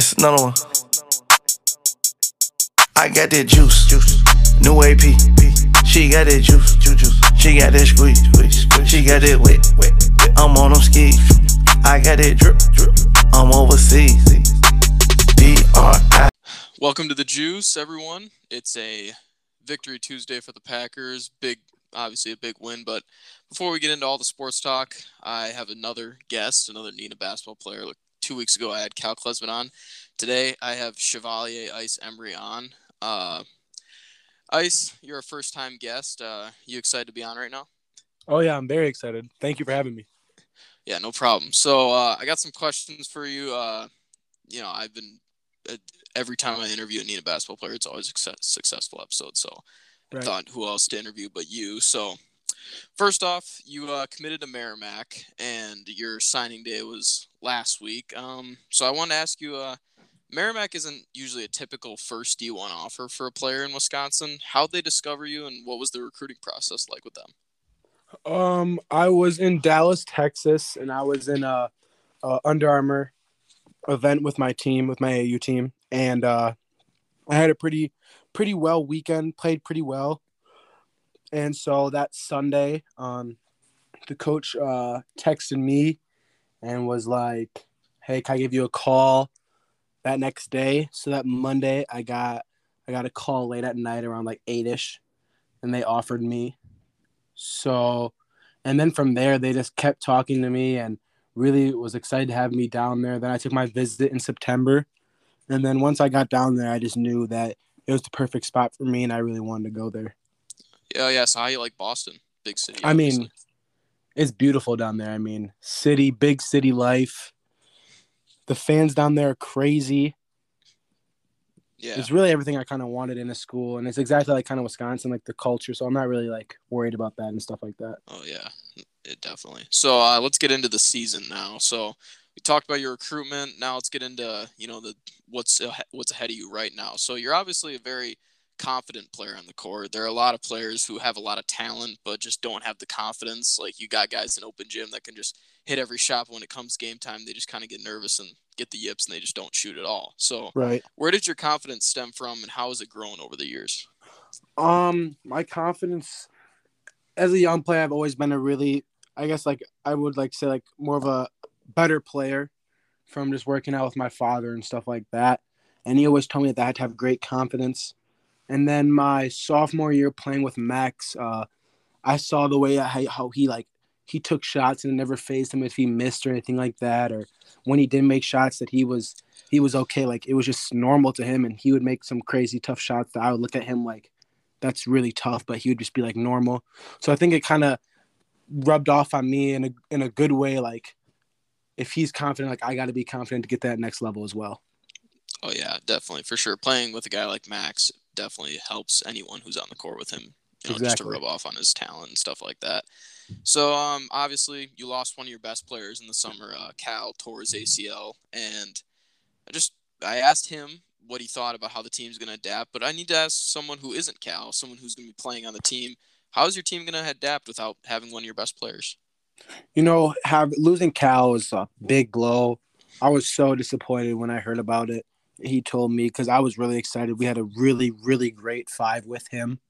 It's another one. I got that juice, juice. New AP. She got that juice, juice. She got that squeeze, squeeze. She got that wet, wet. I'm on them skis. I got that drip, drip. I'm overseas. D-R-I. Welcome to the Juice, everyone. It's a victory Tuesday for the Packers. Big, obviously a big win. But before we get into all the sports talk, I have another guest, another Neenah basketball player. Two weeks ago I had Cal Klesman on. Today I have Chevalier Ice Emery on. Uh, Ice, you're a first time guest. Uh, you excited to be on right now? Oh yeah, I'm very excited. Thank you for having me. Yeah, no problem. So uh, I got some questions for you. Uh, you know, I've been uh, every time I interview a Neenah basketball player, it's always a success, successful episode. So Right. I thought who else to interview but you. So first off, you uh, committed to Merrimack, and your signing day was last week. Um, so I wanted to ask you. Uh, Merrimack isn't usually a typical first D1 offer for a player in Wisconsin. How'd they discover you, and what was the recruiting process like with them? Um, I was in Dallas, Texas, and I was in a, a Under Armour event with my team, with my AU team, and uh, I had a pretty pretty well weekend. Played pretty well, and so that Sunday, um, the coach uh, texted me and was like, "Hey, can I give you a call?" That next day, so that Monday, I got I got a call late at night around like eight ish, and they offered me. So, and then from there, they just kept talking to me and really was excited to have me down there. Then I took my visit in September. And then once I got down there, I just knew that it was the perfect spot for me and I really wanted to go there. Yeah, yeah. So how you like Boston, big city? I mean. It's beautiful down there. I mean, city, big city life. The fans down there are crazy. yeah. It's really everything I kind of wanted in a school. And it's exactly like kind of Wisconsin, like the culture. So I'm not really like worried about that and stuff like that. Oh yeah, it definitely. So uh, let's get into the season now. So we talked about your recruitment. Now let's get into you know the what's what's ahead of you right now. So you're obviously a very confident player on the court. There are a lot of players who have a lot of talent but just don't have the confidence. Like you got guys in open gym that can just hit every shot, but when it comes game time, they just kind of get nervous and get the yips and they just don't shoot at all. So Right. where did your confidence stem from, and how has it grown over the years? Um, my confidence as a young player, I've always been a really, I guess, like I would like to say, like more of a better player from just working out with my father and stuff like that. And he always told me that I had to have great confidence. And then my sophomore year playing with Max, uh, I saw the way I, how he like he took shots and it never phased him if he missed or anything like that, or when he didn't make shots that he was he was okay. Like it was just normal to him, and he would make some crazy tough shots that I would look at him like that's really tough, but he would just be like normal. So I think it kind of rubbed off on me in a in a good way. Like if he's confident, like I got to be confident to get that next level as well. Oh yeah, definitely for sure. Playing with a guy like Max definitely helps anyone who's on the court with him. You know, just to rub off on his talent and stuff like that. So, um, obviously, you lost one of your best players in the summer. Uh, Cal tore his ACL, and I just I asked him what he thought about how the team's going to adapt. But I need to ask someone who isn't Cal, someone who's going to be playing on the team. How is your team going to adapt without having one of your best players? You know, have losing Cal is a big blow. I was so disappointed when I heard about it. He told me because I was really excited. We had a really, really great five with him,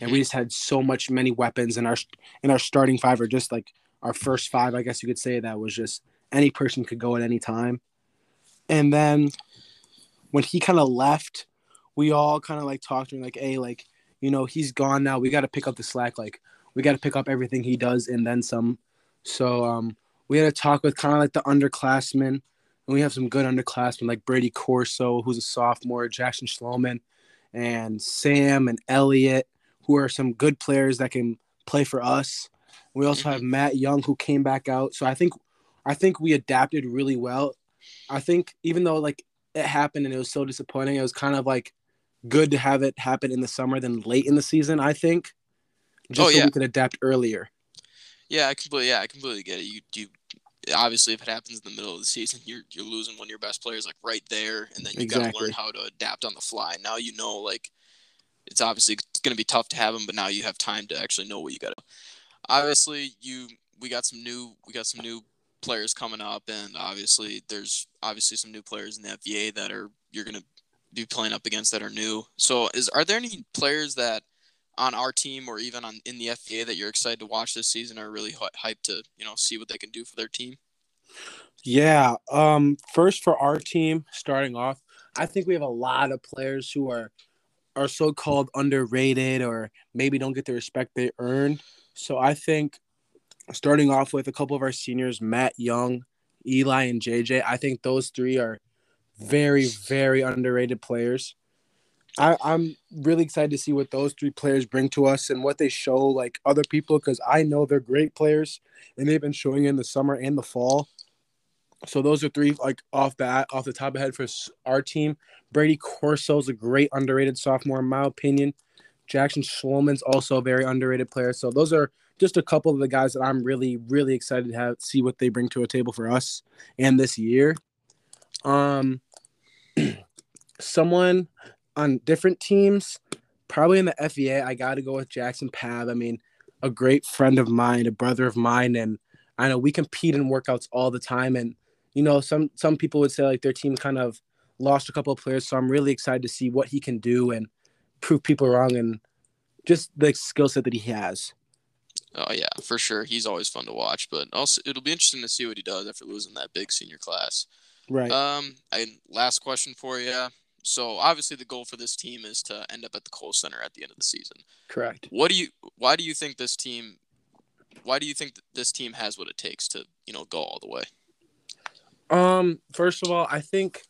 and we just had so much many weapons in our in our starting five, or just like our first five, I guess you could say that was just any person could go at any time. And then when he kind of left, we all kind of like talked to him like, "Hey, like you know, he's gone now. We got to pick up the slack. Like we got to pick up everything he does and then some." So um, we had a talk with kind of like the underclassmen, and we have some good underclassmen like Brady Corso, who's a sophomore, Jackson Schloman, and Sam and Elliot, who are some good players that can play for us. We also have mm-hmm. Matt Young, who came back out. So I think, I think we adapted really well. I think even though like it happened and it was so disappointing, it was kind of like good to have it happen in the summer than late in the season. I think, oh, just Oh, so yeah. we could adapt earlier. Yeah, I completely. Yeah, I completely get it. You, you, obviously, if it happens in the middle of the season, you're you're losing one of your best players like right there, and then you got to learn how to adapt on the fly. Now you know, like, it's obviously going to be tough to have him, but now you have time to actually know what you got to. Obviously, you we got some new we got some new players coming up, and obviously there's obviously some new players in the FVA that are you're gonna be playing up against that are new. So, is are there any players that on our team or even on in the FVA that you're excited to watch this season are really hyped to you know see what they can do for their team? Yeah. Um. First for our team, starting off, I think we have a lot of players who are are so called underrated or maybe don't get the respect they earn. So I think starting off with a couple of our seniors, Matt Young, Eli, and JJ, I think those three are very, very underrated players. I, I'm really excited to see what those three players bring to us and what they show like other people because I know they're great players and they've been showing in the summer and the fall. So those are three like off bat off the top of head for our team. Brady Corso is a great underrated sophomore in my opinion. Jackson Schloman's also a very underrated player. So those are just a couple of the guys that I'm really really excited to have see what they bring to a table for us and this year. Um, someone on different teams, probably in the FVA, I got to go with Jackson Pav. I mean, a great friend of mine, a brother of mine, and I know we compete in workouts all the time. And you know, some some people would say like their team kind of lost a couple of players, so I'm really excited to see what he can do and prove people wrong and just the skill set that he has. Oh yeah, for sure. He's always fun to watch, but also it'll be interesting to see what he does after losing that big senior class. Right. Um. And last question for you. So obviously the goal for this team is to end up at the Kohl Center at the end of the season. Correct. What do you? Why do you think this team? Why do you think that this team has what it takes to you know go all the way? Um. First of all, I think,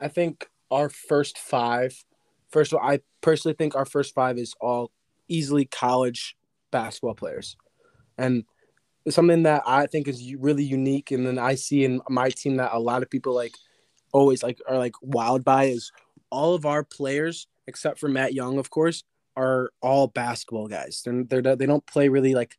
I think our first five. First of all, I personally think our first five is all easily college basketball players, and something that I think is really unique, and then I see in my team that a lot of people like always like are like wild by is all of our players except for Matt Young, of course, are all basketball guys. They're, they're they don't play really like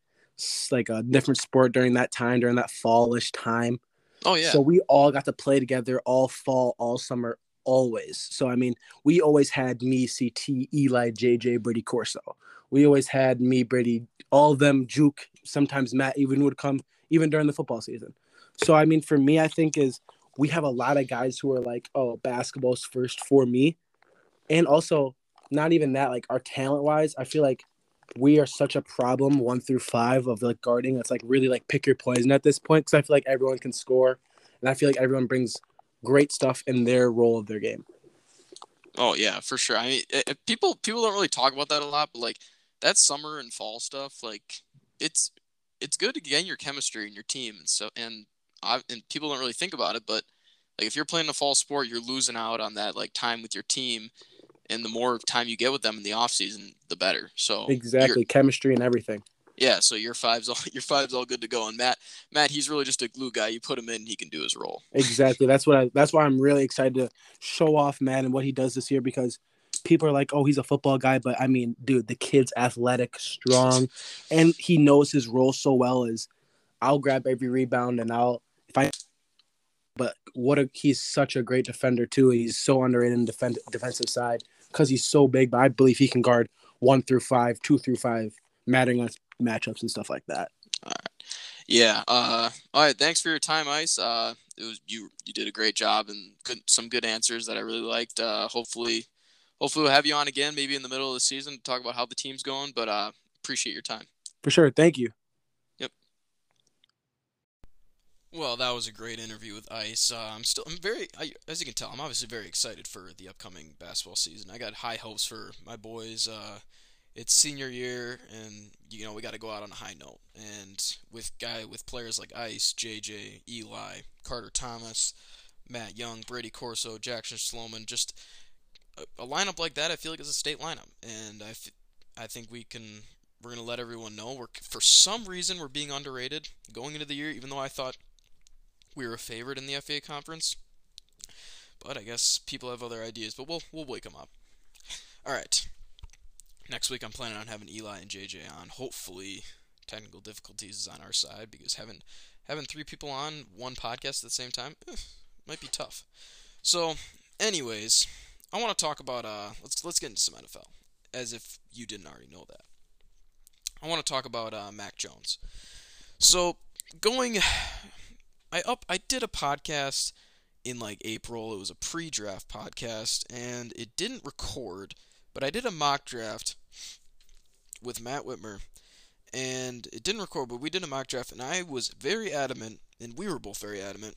like a different sport during that time during that fallish time. Oh yeah. So we all got to play together all fall, all summer, always. So I mean, we always had me, CT, Eli, JJ, Brady Corso. We always had me, Brady, all of them, Juke. Sometimes Matt even would come even during the football season. So I mean, for me, I think is we have a lot of guys who are like, oh, basketball's first for me. And also, not even that, like our talent wise, I feel like we are such a problem one through five of like guarding. It's like really like pick your poison at this point because I feel like everyone can score. And I feel like everyone brings great stuff in their role of their game. Oh yeah, for sure. I mean, it, people people don't really talk about that a lot, but like that summer and fall stuff, like it's it's good to gain your chemistry and your team, and so and I, and people don't really think about it, but like if you're playing a fall sport, you're losing out on that like time with your team, and the more time you get with them in the off season, the better. So exactly chemistry and everything. Yeah, so your five's all your five's all good to go. And Matt, Matt, he's really just a glue guy. You put him in, he can do his role. Exactly. That's what I. That's why I'm really excited to show off Matt and what he does this year because people are like, "Oh, he's a football guy," but I mean, dude, the kid's athletic, strong, and he knows his role so well. Is I'll grab every rebound and I'll if I. But what a he's such a great defender too. He's so underrated in defend, defensive side because he's so big. But I believe he can guard one through five, two through five, mattering on matchups and stuff like that. All right. Yeah. Uh, all right. Thanks for your time, Ice. Uh, it was you. You did a great job and good, some good answers that I really liked. Uh, hopefully, hopefully we'll have you on again, maybe in the middle of the season to talk about how the team's going. But uh, appreciate your time. For sure. Thank you. Well, that was a great interview with Ice. Uh, I'm still, I'm very, I, as you can tell, I'm obviously very excited for the upcoming basketball season. I got high hopes for my boys. Uh, it's senior year, and you know we got to go out on a high note. And with guy with players like Ice, JJ, Eli, Carter Thomas, Matt Young, Brady Corso, Jackson Sloman, just a, a lineup like that, I feel like is a state lineup, and I, f- I think we can. We're gonna let everyone know we're for some reason we're being underrated going into the year, even though I thought we were a favorite in the FA conference. But I guess people have other ideas, but we'll we'll wake them up. All right. Next week, I'm planning on having Eli and JJ on. Hopefully, technical difficulties is on our side because having having three people on one podcast at the same time eh, might be tough. So, anyways, I want to talk about uh let's let's get into some NFL as if you didn't already know that. I want to talk about uh, Mac Jones. So, going I up I did a podcast in like April. It was a pre-draft podcast and it didn't record, but I did a mock draft with Matt Whitmer and it didn't record, but we did a mock draft and I was very adamant and we were both very adamant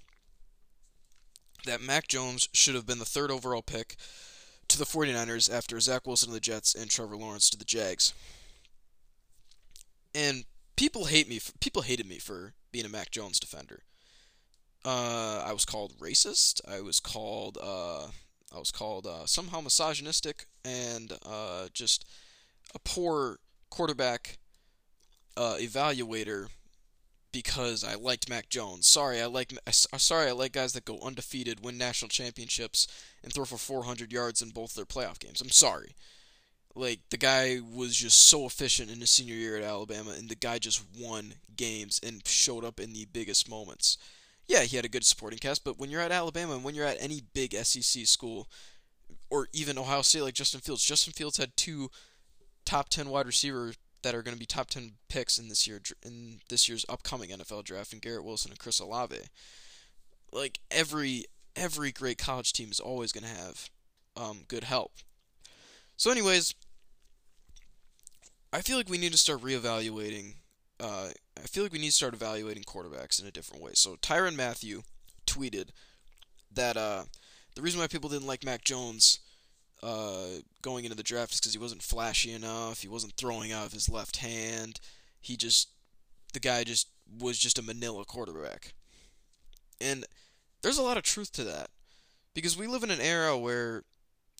that Mac Jones should have been the third overall pick to the 49ers after Zach Wilson to the Jets and Trevor Lawrence to the Jags. And people hate me. People hated me for being a Mac Jones defender. Uh, I was called racist. I was called uh, I was called uh, somehow misogynistic and uh, just a poor quarterback uh, evaluator because I liked Mac Jones. Sorry, I like sorry I like guys that go undefeated, win national championships, and throw for 400 yards in both their playoff games. I'm sorry. Like the guy was just so efficient in his senior year at Alabama, and the guy just won games and showed up in the biggest moments. Yeah, he had a good supporting cast, but when you're at Alabama and when you're at any big SEC school, or even Ohio State, like Justin Fields, Justin Fields had two top 10 wide receivers that are going to be top 10 picks in this year in this year's upcoming NFL draft and Garrett Wilson and Chris Olave. Like every every great college team is always going to have um, good help. So anyways, I feel like we need to start reevaluating uh, I feel like we need to start evaluating quarterbacks in a different way. So Tyrann Mathieu tweeted that uh, the reason why people didn't like Mac Jones uh, going into the draft is because he wasn't flashy enough. He wasn't throwing out of his left hand. He just, the guy just was just a Manila quarterback. And there's a lot of truth to that because we live in an era where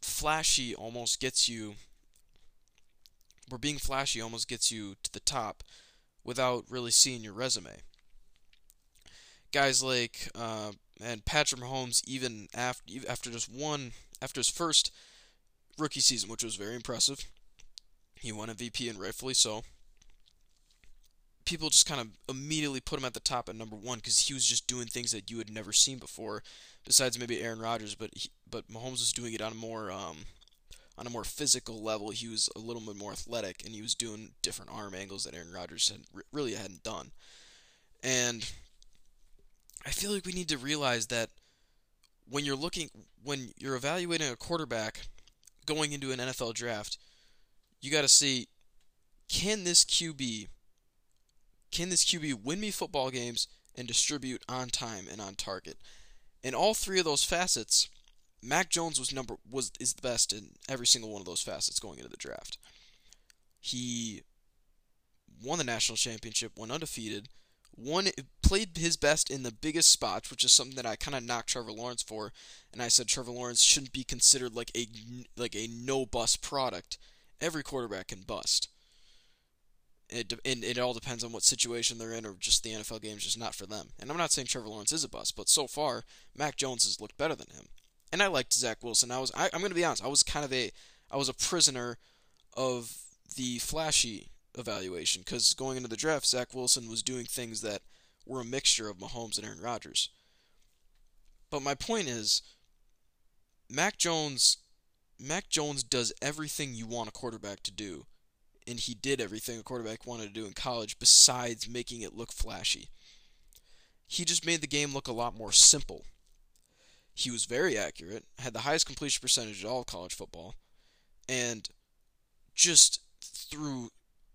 flashy almost gets you, where being flashy almost gets you to the top without really seeing your resume. Guys like uh, and Patrick Mahomes, even after after just one after his first rookie season, which was very impressive. He won MVP and rightfully so. People just kind of immediately put him at the top at number one because he was just doing things that you had never seen before, besides maybe Aaron Rodgers. But he, but Mahomes was doing it on a more um, on a more physical level. He was a little bit more athletic, and he was doing different arm angles that Aaron Rodgers had really hadn't done. And I feel like we need to realize that when you're looking when you're evaluating a quarterback going into an NFL draft, you got to see can this QB can this QB win me football games and distribute on time and on target? In all three of those facets, Mac Jones was number was is the best in every single one of those facets going into the draft. He won the national championship, went undefeated, won played his best in the biggest spots, which is something that I kind of knocked Trevor Lawrence for, and I said Trevor Lawrence shouldn't be considered like a like a no bust product. Every quarterback can bust. It, and it all depends on what situation they're in, or just the NFL game is just not for them. And I'm not saying Trevor Lawrence is a bust, but so far, Mac Jones has looked better than him. And I liked Zach Wilson. I was, I, I'm going to be honest, I was kind of a, I was a prisoner of the flashy evaluation because going into the draft, Zach Wilson was doing things that were a mixture of Mahomes and Aaron Rodgers. But my point is, Mac Jones, Mac Jones does everything you want a quarterback to do, and he did everything a quarterback wanted to do in college besides making it look flashy. He just made the game look a lot more simple. He was very accurate, had the highest completion percentage of all college football, and just threw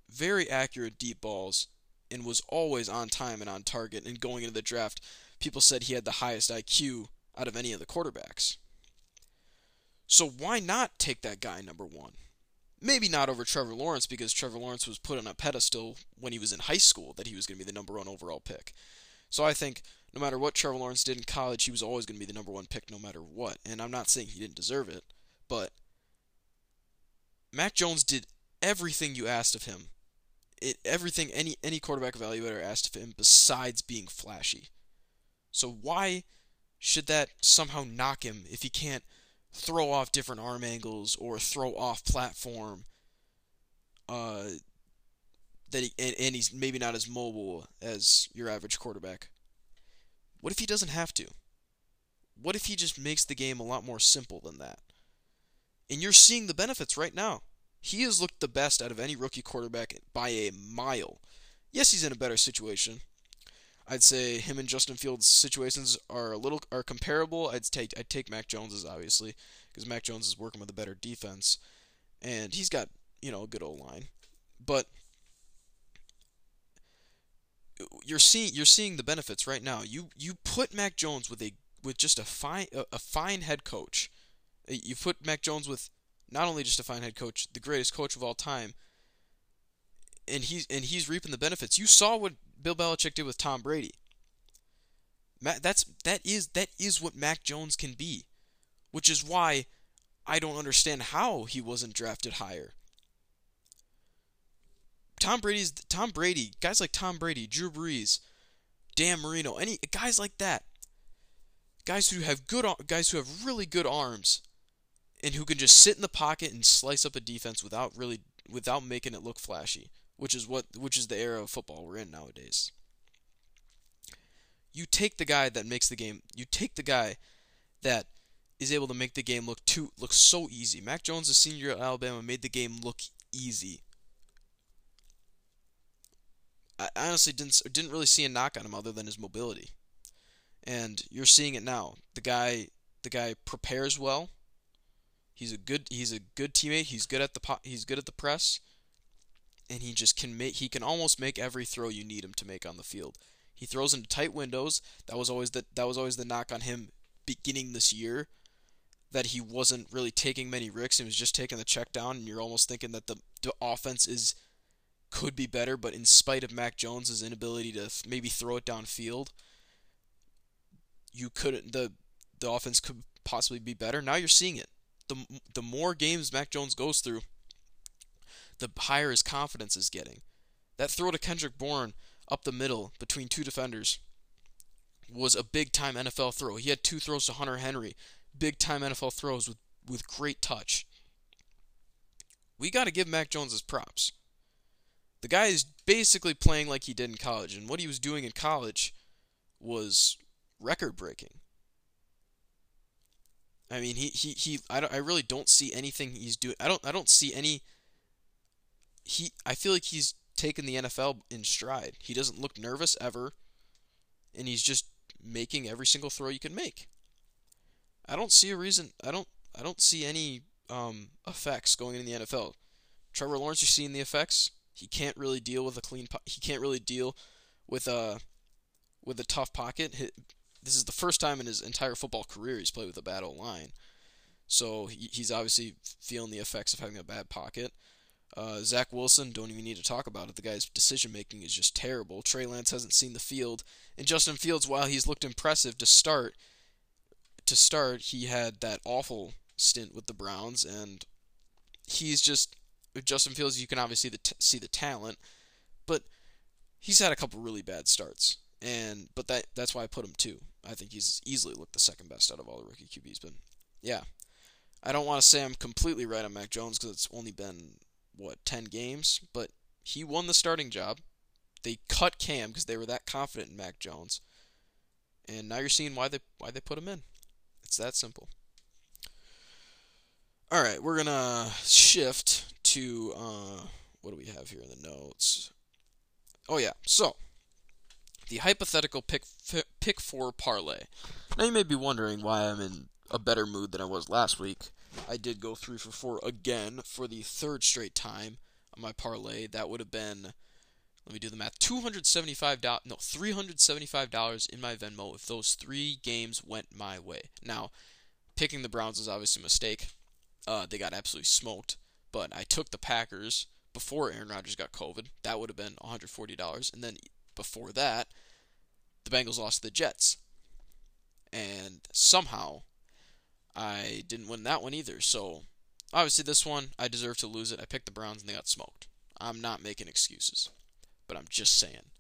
very accurate deep balls and was always on time and on target. And going into the draft, people said he had the highest IQ out of any of the quarterbacks. So why not take that guy number one? Maybe not over Trevor Lawrence because Trevor Lawrence was put on a pedestal when he was in high school that he was going to be the number one overall pick. So I think no matter what Trevor Lawrence did in college, he was always going to be the number one pick no matter what. And I'm not saying he didn't deserve it, but Mac Jones did everything you asked of him it, everything any any quarterback evaluator asked of him besides being flashy. So why should that somehow knock him if he can't throw off different arm angles or throw off platform? Uh, that he and, and he's maybe not as mobile as your average quarterback. What if he doesn't have to? What if he just makes the game a lot more simple than that? And you're seeing the benefits right now. He has looked the best out of any rookie quarterback by a mile. Yes, he's in a better situation. I'd say him and Justin Fields' situations are a little are comparable. I'd take I'd take Mac Jones's obviously because Mac Jones is working with a better defense, and he's got you know a good old line, but you're seeing you're seeing the benefits right now. You you put Mac Jones with a with just a fine a, a fine head coach. Uh, you put Mac Jones with not only just a fine head coach, the greatest coach of all time, and he's and he's reaping the benefits. You saw what Bill Belichick did with Tom Brady. That's that is that is what Mac Jones can be, which is why I don't understand how he wasn't drafted higher. Tom Brady's Tom Brady, guys like Tom Brady, Drew Brees, Dan Marino, any guys like that. Guys who have good guys who have really good arms and who can just sit in the pocket and slice up a defense without really without making it look flashy, which is what which is the era of football we're in nowadays. You take the guy that makes the game, you take the guy that is able to make the game look too look so easy. Mac Jones, the senior at Alabama, made the game look easy. I honestly didn't didn't really see a knock on him other than his mobility, and you're seeing it now. The guy the guy prepares well. He's a good he's a good teammate. He's good at the he's good at the press, and he just can make he can almost make every throw you need him to make on the field. He throws into tight windows. That was always the that was always the knock on him beginning this year that he wasn't really taking many risks and was just taking the check down and you're almost thinking that the, the offense is could be better, but in spite of Mac Jones's inability to maybe throw it downfield, you couldn't the the offense could possibly be better. Now you're seeing it. The the more games Mac Jones goes through, the higher his confidence is getting. That throw to Kendrick Bourne up the middle between two defenders was a big time NFL throw. He had two throws to Hunter Henry, big time NFL throws with with great touch. We got to give Mac Jones his props. The guy is basically playing like he did in college, and what he was doing in college was record breaking. I mean, he he he. I don't. I really don't see anything he's doing. I don't. I don't see any. He. I feel like he's taken the NFL in stride. He doesn't look nervous ever, and he's just making every single throw you can make. I don't see a reason. I don't. I don't see any um, effects going in the NFL. Trevor Lawrence, you're seeing the effects. He can't really deal with a clean. Po- he can't really deal with a with a tough pocket. This is the first time in his entire football career he's played with a bad old line. So he's obviously feeling the effects of having a bad pocket. Uh, Zach Wilson, don't even need to talk about it. The guy's decision making is just terrible. Trey Lance hasn't seen the field, and Justin Fields, while he's looked impressive to start, to start, he had that awful stint with the Browns, and he's just Justin Fields, you can obviously the t- see the talent, but he's had a couple really bad starts, and but that that's why I put him two. I think he's easily looked the second best out of all the rookie QBs. But yeah, I don't want to say I'm completely right on Mac Jones because it's only been what ten games, but he won the starting job. They cut Cam because they were that confident in Mac Jones, and now you're seeing why they why they put him in. It's that simple. All right, we're gonna shift to uh, what do we have here in the notes? Oh yeah, so the hypothetical pick pick four parlay. Now you may be wondering why I'm in a better mood than I was last week. I did go three for four again for the third straight time on my parlay. That would have been let me do the math. Two hundred seventy-five dollars, no, three hundred seventy-five dollars in my Venmo if those three games went my way. Now, picking the Browns is obviously a mistake. Uh, they got absolutely smoked. But I took the Packers before Aaron Rodgers got COVID. That would have been $140. And then before that, the Bengals lost to the Jets. And somehow, I didn't win that one either. So, obviously, this one, I deserve to lose it. I picked the Browns and they got smoked. I'm not making excuses, but I'm just saying.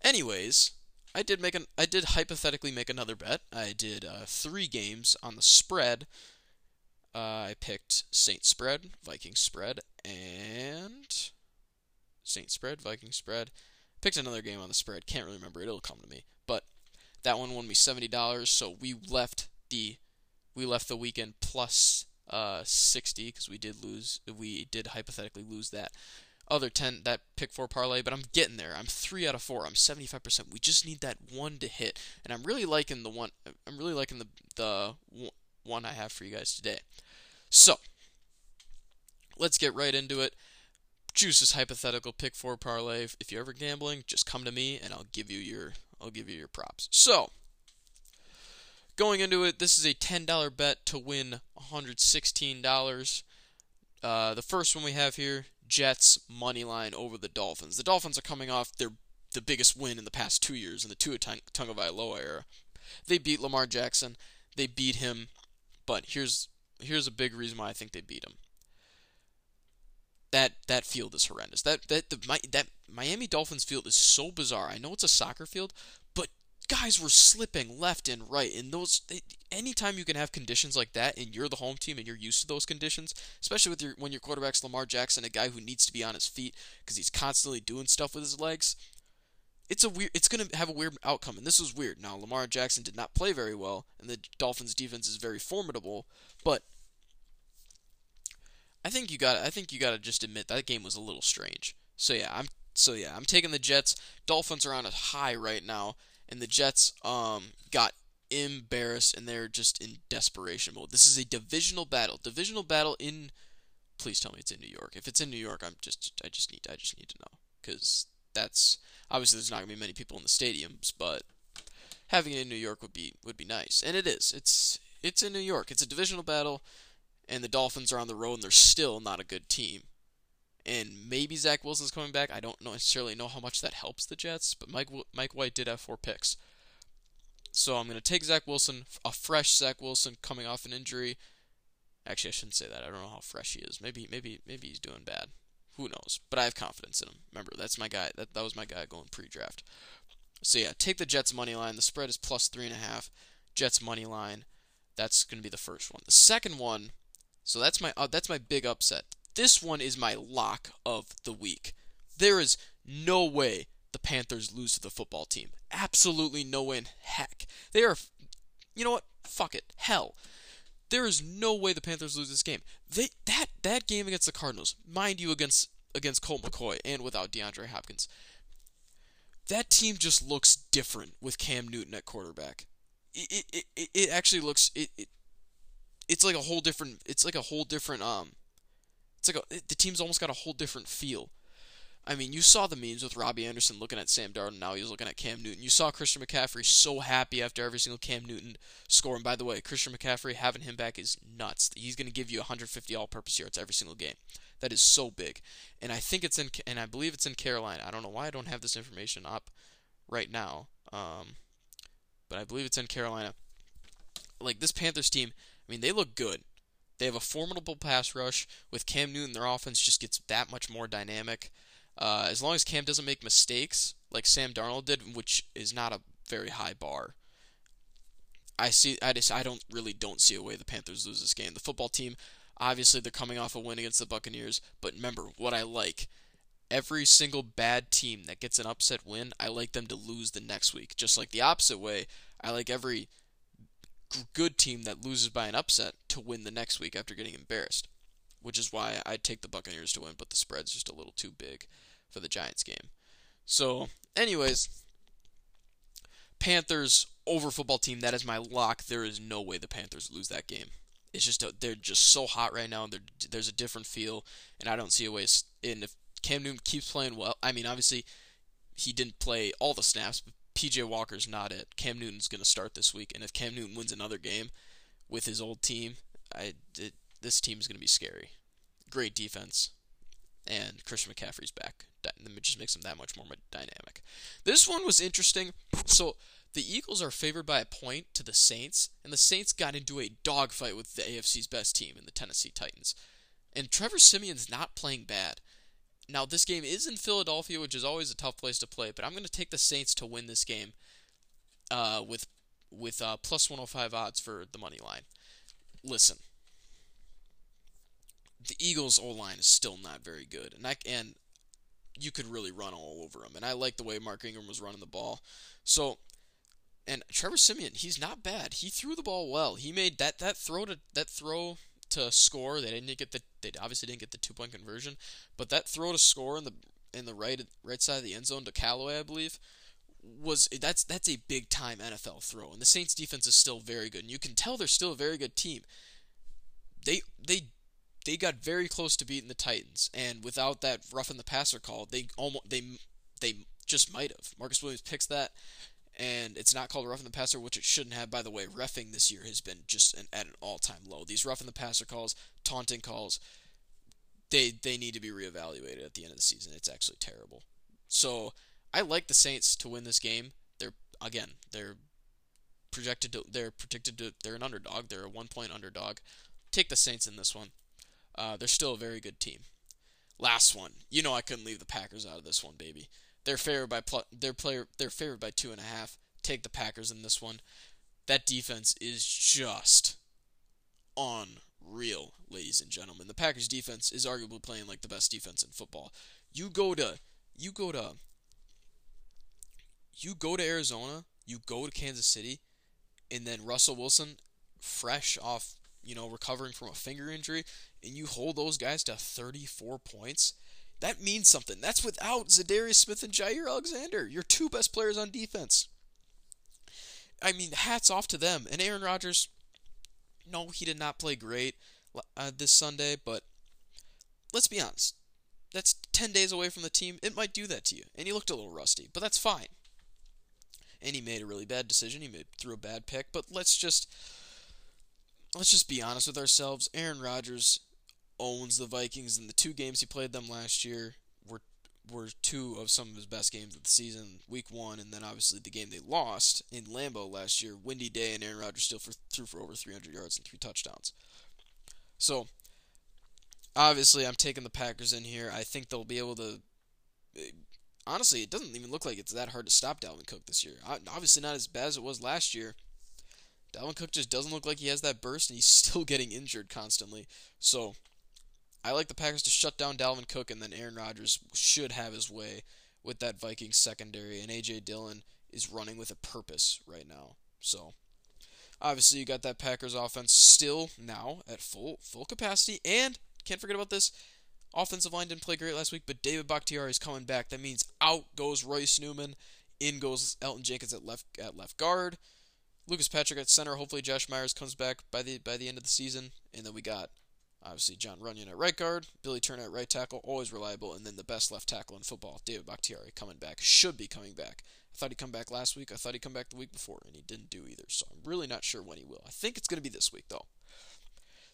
Anyways, I did make an I did hypothetically make another bet. I did uh, three games on the spread uh, I picked Saint spread, Viking spread, and Saint spread, Viking spread. Picked another game on the spread. Can't really remember it. It'll come to me. But that one won me seventy dollars. So we left the we left the weekend plus uh, sixty because we did lose. We did hypothetically lose that. other 10 that pick four parlay, but I'm getting there. I'm 3 out of 4. I'm 75%. We just need that one to hit. And I'm really liking the one I'm really liking the the one I have for you guys today. So, let's get right into it. Juice's hypothetical pick four parlay. If you're ever gambling, just come to me and I'll give you your I'll give you your props. So, going into it, this is a $10 bet to win $116. Uh, the first one we have here, Jets money line over the Dolphins. The Dolphins are coming off their the biggest win in the past two years in the Tua Tagovailoa era. They beat Lamar Jackson. They beat him, but here's here's a big reason why I think they beat them. That that field is horrendous. That that the my, that Miami Dolphins field is so bizarre. I know it's a soccer field, but guys were slipping left and right. And those they, anytime you can have conditions like that, and you're the home team and you're used to those conditions, especially with your when your quarterback's Lamar Jackson, a guy who needs to be on his feet because he's constantly doing stuff with his legs. It's a weird. It's going to have a weird outcome, and this was weird. Now Lamar Jackson did not play very well, and the Dolphins' defense is very formidable, but I think you got. I think you got to just admit that game was a little strange. So yeah, I'm. So yeah, I'm taking the Jets. Dolphins are on a high right now, and the Jets um got embarrassed and they're just in desperation mode. This is a divisional battle. Divisional battle in please tell me it's in New York. If it's in New York, I'm just I just need I just need to know cuz that's obviously there's not to be many people in the stadiums, but having it in New York would be would be nice. And it is. It's it's in New York. It's a divisional battle and the Dolphins are on the road and they're still not a good team. And maybe Zach Wilson's coming back. I don't necessarily know how much that helps the Jets, but Mike Mike White did have four picks. So I'm going to take Zach Wilson, a fresh Zach Wilson coming off an injury. Actually, I shouldn't say that. I don't know how fresh he is. Maybe, maybe, maybe he's doing bad. Who knows? But I have confidence in him. Remember, that's my guy. That that was my guy going pre-draft. So yeah, take the Jets money line. The spread is plus three and a half. Jets money line. That's going to be the first one. The second one. So that's my uh, that's my big upset. This one is my lock of the week. There is no way the Panthers lose to the football team. Absolutely no way in heck. They are, you know what? Fuck it. Hell. There is no way the Panthers lose this game. They that that game against the Cardinals, mind you, against against Colt McCoy and without DeAndre Hopkins, that team just looks different with Cam Newton at quarterback. It it, it, it actually looks it, it it's like a whole different it's like a whole different um it's like a, the team's almost got a whole different feel. I mean, you saw the memes with Robbie Anderson looking at Sam Darnold. Now he's looking at Cam Newton. You saw Christian McCaffrey so happy after every single Cam Newton score. And by the way, Christian McCaffrey having him back is nuts. He's going to give you 150 all-purpose yards every single game. That is so big. And I think it's in, and I believe it's in Carolina. I don't know why I don't have this information up right now, um, but I believe it's in Carolina. Like this Panthers team, I mean, they look good. They have a formidable pass rush with Cam Newton. Their offense just gets that much more dynamic. Uh, as long as Cam doesn't make mistakes like Sam Darnold did, which is not a very high bar, I see. I just I don't really don't see a way the Panthers lose this game. The football team, obviously, they're coming off a win against the Buccaneers, but remember what I like. Every single bad team that gets an upset win, I like them to lose the next week. Just like the opposite way, I like every good team that loses by an upset to win the next week after getting embarrassed. Which is why I'd take the Buccaneers to win, but the spread's just a little too big for the Giants game. So, anyways, Panthers over football team. That is my lock. There is no way the Panthers lose that game. It's just a, they're just so hot right now. there's a different feel, and I don't see a way. And if Cam Newton keeps playing well, I mean, obviously he didn't play all the snaps, but PJ Walker's not it. Cam Newton's going to start this week, and if Cam Newton wins another game with his old team, I it, this team is going to be scary. Great defense, and Christian McCaffrey's back. That just makes them that much more dynamic. This one was interesting. So the Eagles are favored by a point to the Saints, and the Saints got into a dogfight with the AFC's best team in the Tennessee Titans. And Trevor Siemian's not playing bad. Now this game is in Philadelphia, which is always a tough place to play, but I'm going to take the Saints to win this game uh, with with uh, plus 105 odds for the money line. Listen, the Eagles' O line is still not very good, and I and you could really run all over them. And I like the way Mark Ingram was running the ball. So, and Trevor Siemian, he's not bad. He threw the ball well. He made that that throw to that throw to score. They didn't get the they obviously didn't get the two point conversion, but that throw to score in the in the right right side of the end zone to Callaway, I believe, was that's that's a big time NFL throw. And the Saints defense is still very good. And you can tell they're still a very good team. They they they got very close to beating the Titans, and without that rough in the passer call, they almost they they just might have. Marcus Williams picks that, and it's not called rough in the passer, which it shouldn't have. By the way, refing this year has been just an, at an all time low. These rough in the passer calls, taunting calls, they they need to be reevaluated at the end of the season. It's actually terrible. So I like the Saints to win this game. They're again they're projected to they're predicted to they're an underdog. They're a one point underdog. Take the Saints in this one. Uh, they're still a very good team. Last one, you know I couldn't leave the Packers out of this one, baby. They're favored by pl- they're player they're favored by two and a half. Take the Packers in this one. That defense is just unreal, ladies and gentlemen. The Packers defense is arguably playing like the best defense in football. You go to you go to you go to Arizona, you go to Kansas City, and then Russell Wilson, fresh off, you know, recovering from a finger injury, and you hold those guys to 34 points. That means something. That's without Za'Darius Smith and Jaire Alexander, your two best players on defense. I mean, hats off to them. And Aaron Rodgers, no, he did not play great uh, this Sunday, but let's be honest. That's 10 days away from the team. It might do that to you. And he looked a little rusty, but that's fine and he made a really bad decision. He made, threw a bad pick, but let's just let's just be honest with ourselves. Aaron Rodgers owns the Vikings, and the two games he played them last year were were two of some of his best games of the season. Week one, and then obviously the game they lost in Lambeau last year. Windy day, and Aaron Rodgers still for, threw for over 300 yards and three touchdowns. So obviously, I'm taking the Packers in here. I think they'll be able to eh, honestly, it doesn't even look like it's that hard to stop Dalvin Cook this year. Obviously, not as bad as it was last year. Dalvin Cook just doesn't look like he has that burst, and he's still getting injured constantly. So, I like the Packers to shut down Dalvin Cook, and then Aaron Rodgers should have his way with that Vikings secondary, and A.J. Dillon is running with a purpose right now. So, obviously, you got that Packers offense still now at full full capacity, and can't forget about this. Offensive line didn't play great last week, but David Bakhtiari is coming back. That means out goes Royce Newman, in goes Elgton Jenkins at left at left guard, Lucas Patrick at center. Hopefully Josh Myers comes back by the by the end of the season, and then we got obviously Jon Runyan at right guard, Billy Turner at right tackle, always reliable, and then the best left tackle in football, David Bakhtiari, coming back. Should be coming back. I thought he'd come back last week. I thought he'd come back the week before, and he didn't do either. So I'm really not sure when he will. I think it's going to be this week though.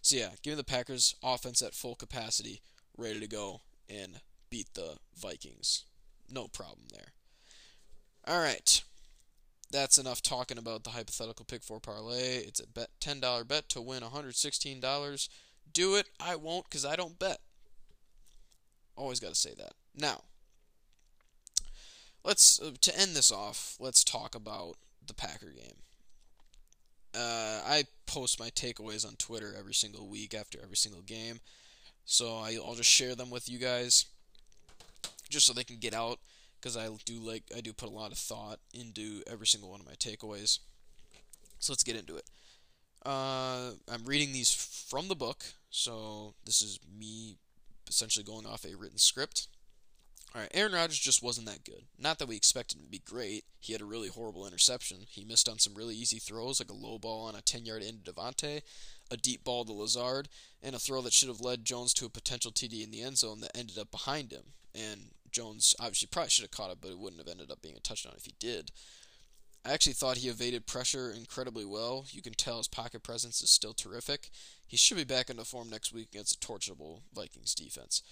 So yeah, give me the Packers offense at full capacity, ready to go, and beat the Vikings. No problem there. All right. That's enough talking about the hypothetical pick four parlay. It's a bet $10 bet to win $116. Do it. I won't cuz I don't bet. Always got to say that. Now, let's uh, to end this off, let's talk about the Packer game. Uh, I post my takeaways on Twitter every single week after every single game. So I, will just share them with you guys, just so they can get out, because I do like I do put a lot of thought into every single one of my takeaways. So let's get into it. Uh, I'm reading these from the book, so this is me essentially going off a written script. All right, Aaron Rodgers just wasn't that good. Not that we expected him to be great. He had a really horrible interception. He missed on some really easy throws, like a low ball on a 10-yard end to Davante, a deep ball to Lazard, and a throw that should have led Jones to a potential TD in the end zone that ended up behind him. And Jones obviously probably should have caught it, but it wouldn't have ended up being a touchdown if he did. I actually thought he evaded pressure incredibly well. You can tell his pocket presence is still terrific. He should be back into form next week against a torchable Vikings defense.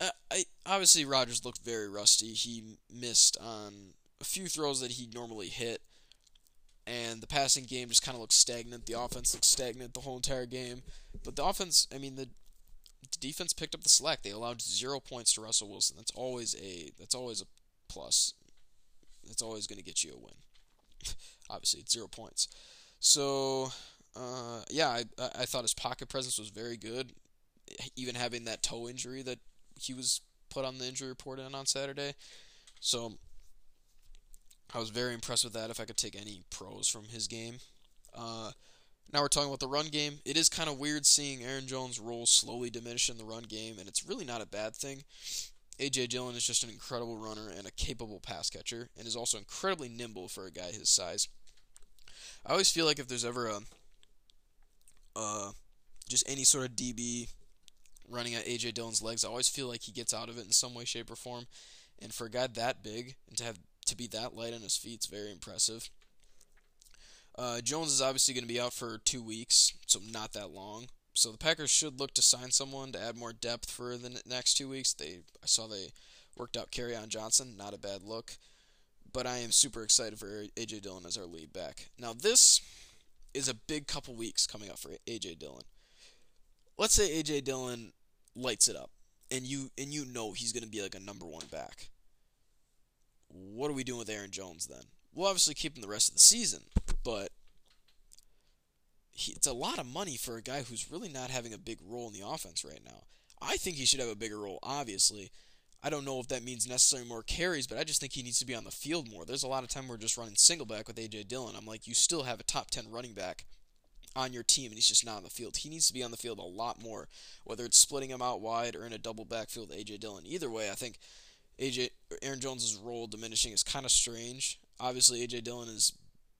Uh, I obviously Rodgers looked very rusty. He missed on a few throws that he normally hit and the passing game just kind of looks stagnant. The offense looks stagnant the whole entire game. But the offense, I mean, the, the defense picked up the slack. They allowed zero points to Russell Wilson. That's always a that's always a plus. That's always going to get you a win. Obviously, it's zero points. So, uh, yeah, I I thought his pocket presence was very good. Even having that toe injury that he was put on the injury report in on Saturday. So I was very impressed with that. If I could take any pros from his game, uh, Now we're talking about the run game. It is kind of weird seeing Aaron Jones' role slowly diminish in the run game, and it's really not a bad thing. AJ Dillon is just an incredible runner and a capable pass catcher, and is also incredibly nimble for a guy his size. I always feel like if there's ever a, uh, just any sort of DB running at AJ Dillon's legs, I always feel like he gets out of it in some way, shape, or form. And for a guy that big and to have to be that light on his feet, it's very impressive. Uh, Jones is obviously going to be out for two weeks, so not that long. So the Packers should look to sign someone to add more depth for the next two weeks. They I saw they worked out Kerryon Johnson, not a bad look. But I am super excited for AJ Dillon as our lead back. Now this is a big couple weeks coming up for AJ Dillon. Let's say AJ Dillon lights it up, and you and you know he's going to be like a number one back. What are we doing with Aaron Jones then? We'll obviously keep him the rest of the season, but he, it's a lot of money for a guy who's really not having a big role in the offense right now. I think he should have a bigger role, obviously. I don't know if that means necessarily more carries, but I just think he needs to be on the field more. There's a lot of time we're just running single back with AJ Dillon. I'm like, you still have a top 10 running back on your team, and he's just not on the field. He needs to be on the field a lot more, whether it's splitting him out wide or in a double backfield with AJ Dillon. Either way, I think AJ Aaron Jones's role diminishing is kind of strange. Obviously, AJ Dillon is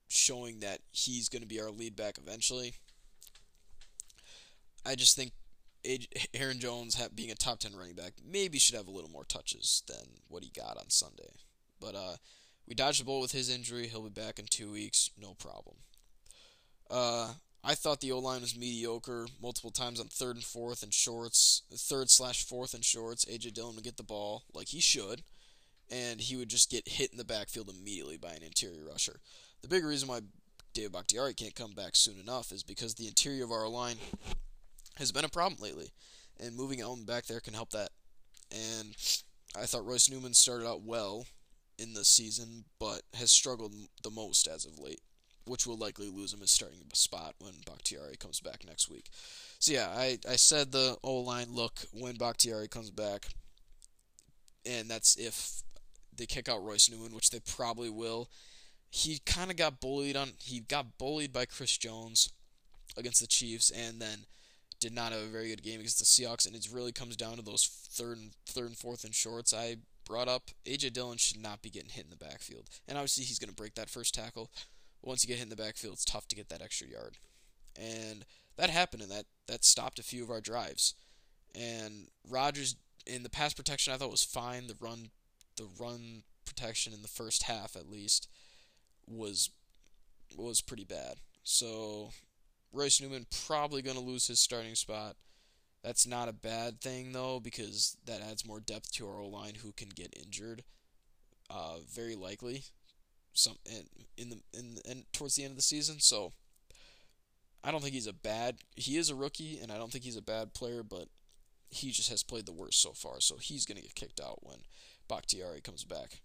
showing that he's going to be our lead back eventually. I just think Aaron Jones being a top 10 running back maybe should have a little more touches than what he got on Sunday. But uh, we dodged the bullet with his injury. He'll be back in two weeks, no problem. Uh, I thought the O line was mediocre multiple times on third and fourth and shorts, third slash fourth and shorts. AJ Dillon would get the ball like he should, and he would just get hit in the backfield immediately by an interior rusher. The big reason why David Bakhtiari can't come back soon enough is because the interior of our line has been a problem lately, and moving Elgton back there can help that. And I thought Royce Newman started out well in the season, but has struggled the most as of late, which will likely lose him his starting spot when Bakhtiari comes back next week. So yeah, I, I said the O line look when Bakhtiari comes back, and that's if they kick out Royce Newman, which they probably will. He kind of got bullied on. He got bullied by Chris Jones against the Chiefs, and then did not have a very good game against the Seahawks, and it really comes down to those third and third and fourth and shorts. I brought up AJ Dillon should not be getting hit in the backfield, and obviously he's going to break that first tackle. Once you get hit in the backfield, it's tough to get that extra yard, and that happened, and that that stopped a few of our drives. And Rodgers in the pass protection, I thought was fine. The run, the run protection in the first half at least was was pretty bad. So Royce Newman probably going to lose his starting spot. That's not a bad thing though because that adds more depth to our line who can get injured. Uh, very likely, some in, in the in and towards the end of the season. So I don't think he's a bad. He is a rookie, and I don't think he's a bad player, but he just has played the worst so far. So he's gonna get kicked out when Bakhtiari comes back.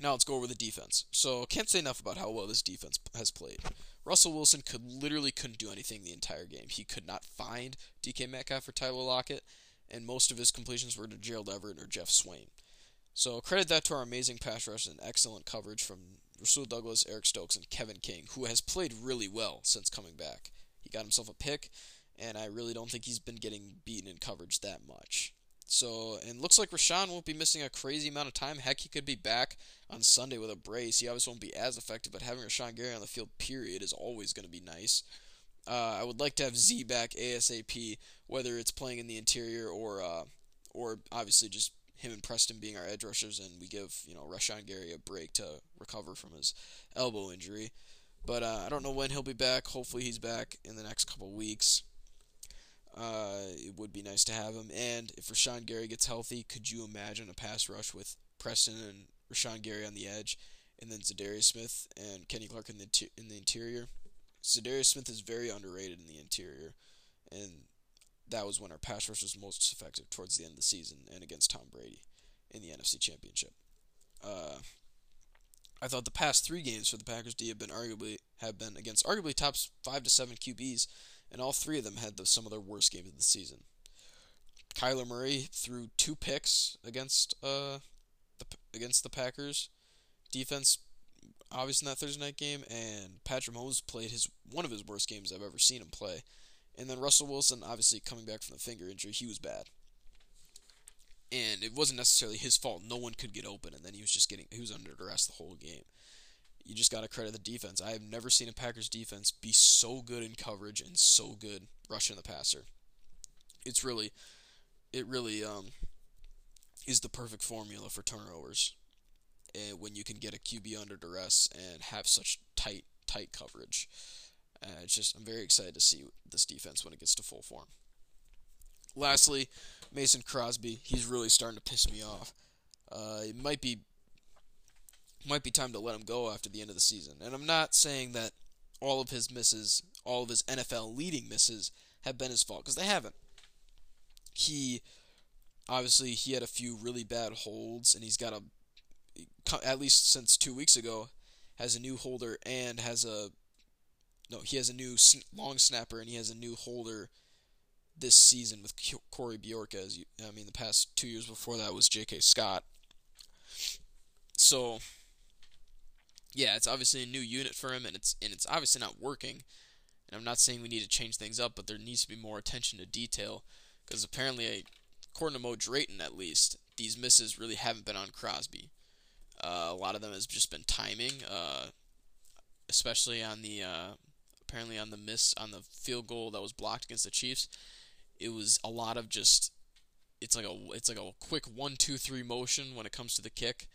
Now let's go over the defense. So can't say enough about how well this defense has played. Russell Wilson could literally couldn't do anything the entire game. He could not find DK Metcalf or Tyler Lockett, and most of his completions were to Gerald Everett or Jeff Swain. So credit that to our amazing pass rush and excellent coverage from Rasul Douglas, Eric Stokes, and Kevin King, who has played really well since coming back. He got himself a pick, and I really don't think he's been getting beaten in coverage that much. So, and looks like Rashan won't be missing a crazy amount of time. Heck, he could be back on Sunday with a brace. He obviously won't be as effective, but having Rashan Gary on the field, period, is always going to be nice. Uh, I would like to have Z back ASAP, whether it's playing in the interior or, uh, or obviously just him and Preston being our edge rushers, and we give you know Rashan Gary a break to recover from his elbow injury. But uh, I don't know when he'll be back. Hopefully, he's back in the next couple weeks. Uh, it would be nice to have him. And if Rashan Gary gets healthy, could you imagine a pass rush with Preston and Rashan Gary on the edge, and then Za'Darius Smith and Kenny Clark in the in the interior? Za'Darius Smith is very underrated in the interior, and that was when our pass rush was most effective towards the end of the season and against Tom Brady in the NFC Championship. Uh, I thought the past three games for the Packers D have been arguably have been against arguably top five to seven QBs and all three of them had the, some of their worst games of the season. Kyler Murray threw two picks against uh the against the Packers defense. obviously in that Thursday night game, and Patrick Mahomes played his one of his worst games I've ever seen him play. And then Russell Wilson, obviously coming back from the finger injury, he was bad. And it wasn't necessarily his fault. No one could get open, and then he was just getting he was under duress the whole game. You just got to credit the defense. I have never seen a Packers defense be so good in coverage and so good rushing the passer. It's really, it really um, is the perfect formula for turnovers. And when you can get a QB under duress and have such tight, tight coverage. Uh, it's just I'm very excited to see this defense when it gets to full form. Lastly, Mason Crosby. He's really starting to piss me off. Uh, it might be might be time to let him go after the end of the season. And I'm not saying that all of his misses, all of his NFL leading misses, have been his fault because they haven't. He obviously he had a few really bad holds, and he's got a at least since two weeks ago has a new holder and has a no he has a new long snapper and he has a new holder this season with Corey Bojorquez. As you, I mean, the past two years before that was J.K. Scott. So yeah, it's obviously a new unit for him, and it's and it's obviously not working. And I'm not saying we need to change things up, but there needs to be more attention to detail, because apparently, according to Mo Drayton at least, these misses really haven't been on Crosby. Uh, a lot of them has just been timing, uh, especially on the uh, apparently on the miss on the field goal that was blocked against the Chiefs. It was a lot of just it's like a it's like a quick one two three motion when it comes to the kick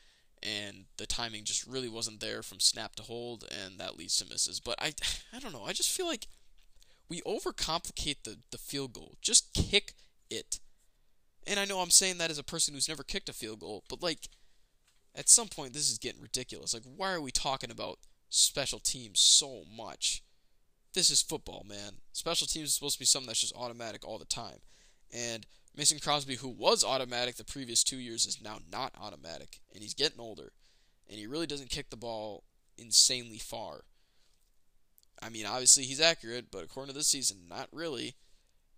and the timing just really wasn't there from snap to hold, and that leads to misses. But I, I don't know. I just feel like we overcomplicate the the field goal. Just kick it. And I know I'm saying that as a person who's never kicked a field goal, but like at some point this is getting ridiculous. Like why are we talking about special teams so much? This is football, man. Special teams is supposed to be something that's just automatic all the time. And Mason Crosby, who was automatic the previous two years, is now not automatic, and he's getting older, and he really doesn't kick the ball insanely far. I mean, obviously he's accurate, but according to this season, not really.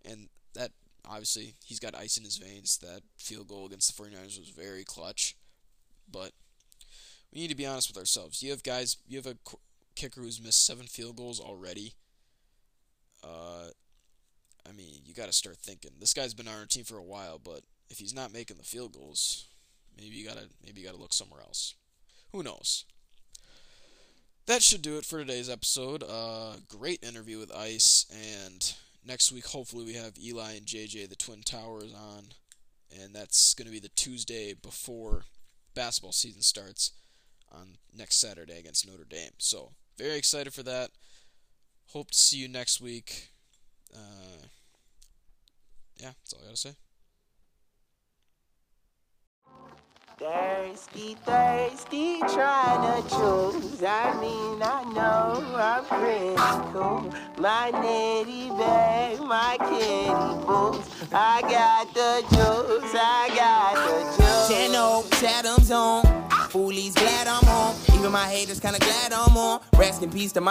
And that obviously he's got ice in his veins. That field goal against the 49ers was very clutch. But we need to be honest with ourselves. You have guys, you have a kicker who's missed seven field goals already. Uh, I mean, you got to start thinking. This guy's been on our team for a while, but if he's not making the field goals, maybe you gotta maybe you gotta look somewhere else. Who knows? That should do it for today's episode. Uh, great interview with Ice, and next week hopefully we have Eli and JJ, the Twin Towers, on, and that's gonna be the Tuesday before basketball season starts on next Saturday against Notre Dame. So very excited for that. Hope to see you next week. Uh, yeah, that's all I gotta say. Thirsty, thirsty, trying to choose. I mean, I know I'm critical. My nitty bag, my kitty boots. I got the juice, I got the juice. Ten Oaks, Adams on. Foolies glad I'm home. Even my haters kinda glad I'm on. Rest in peace to my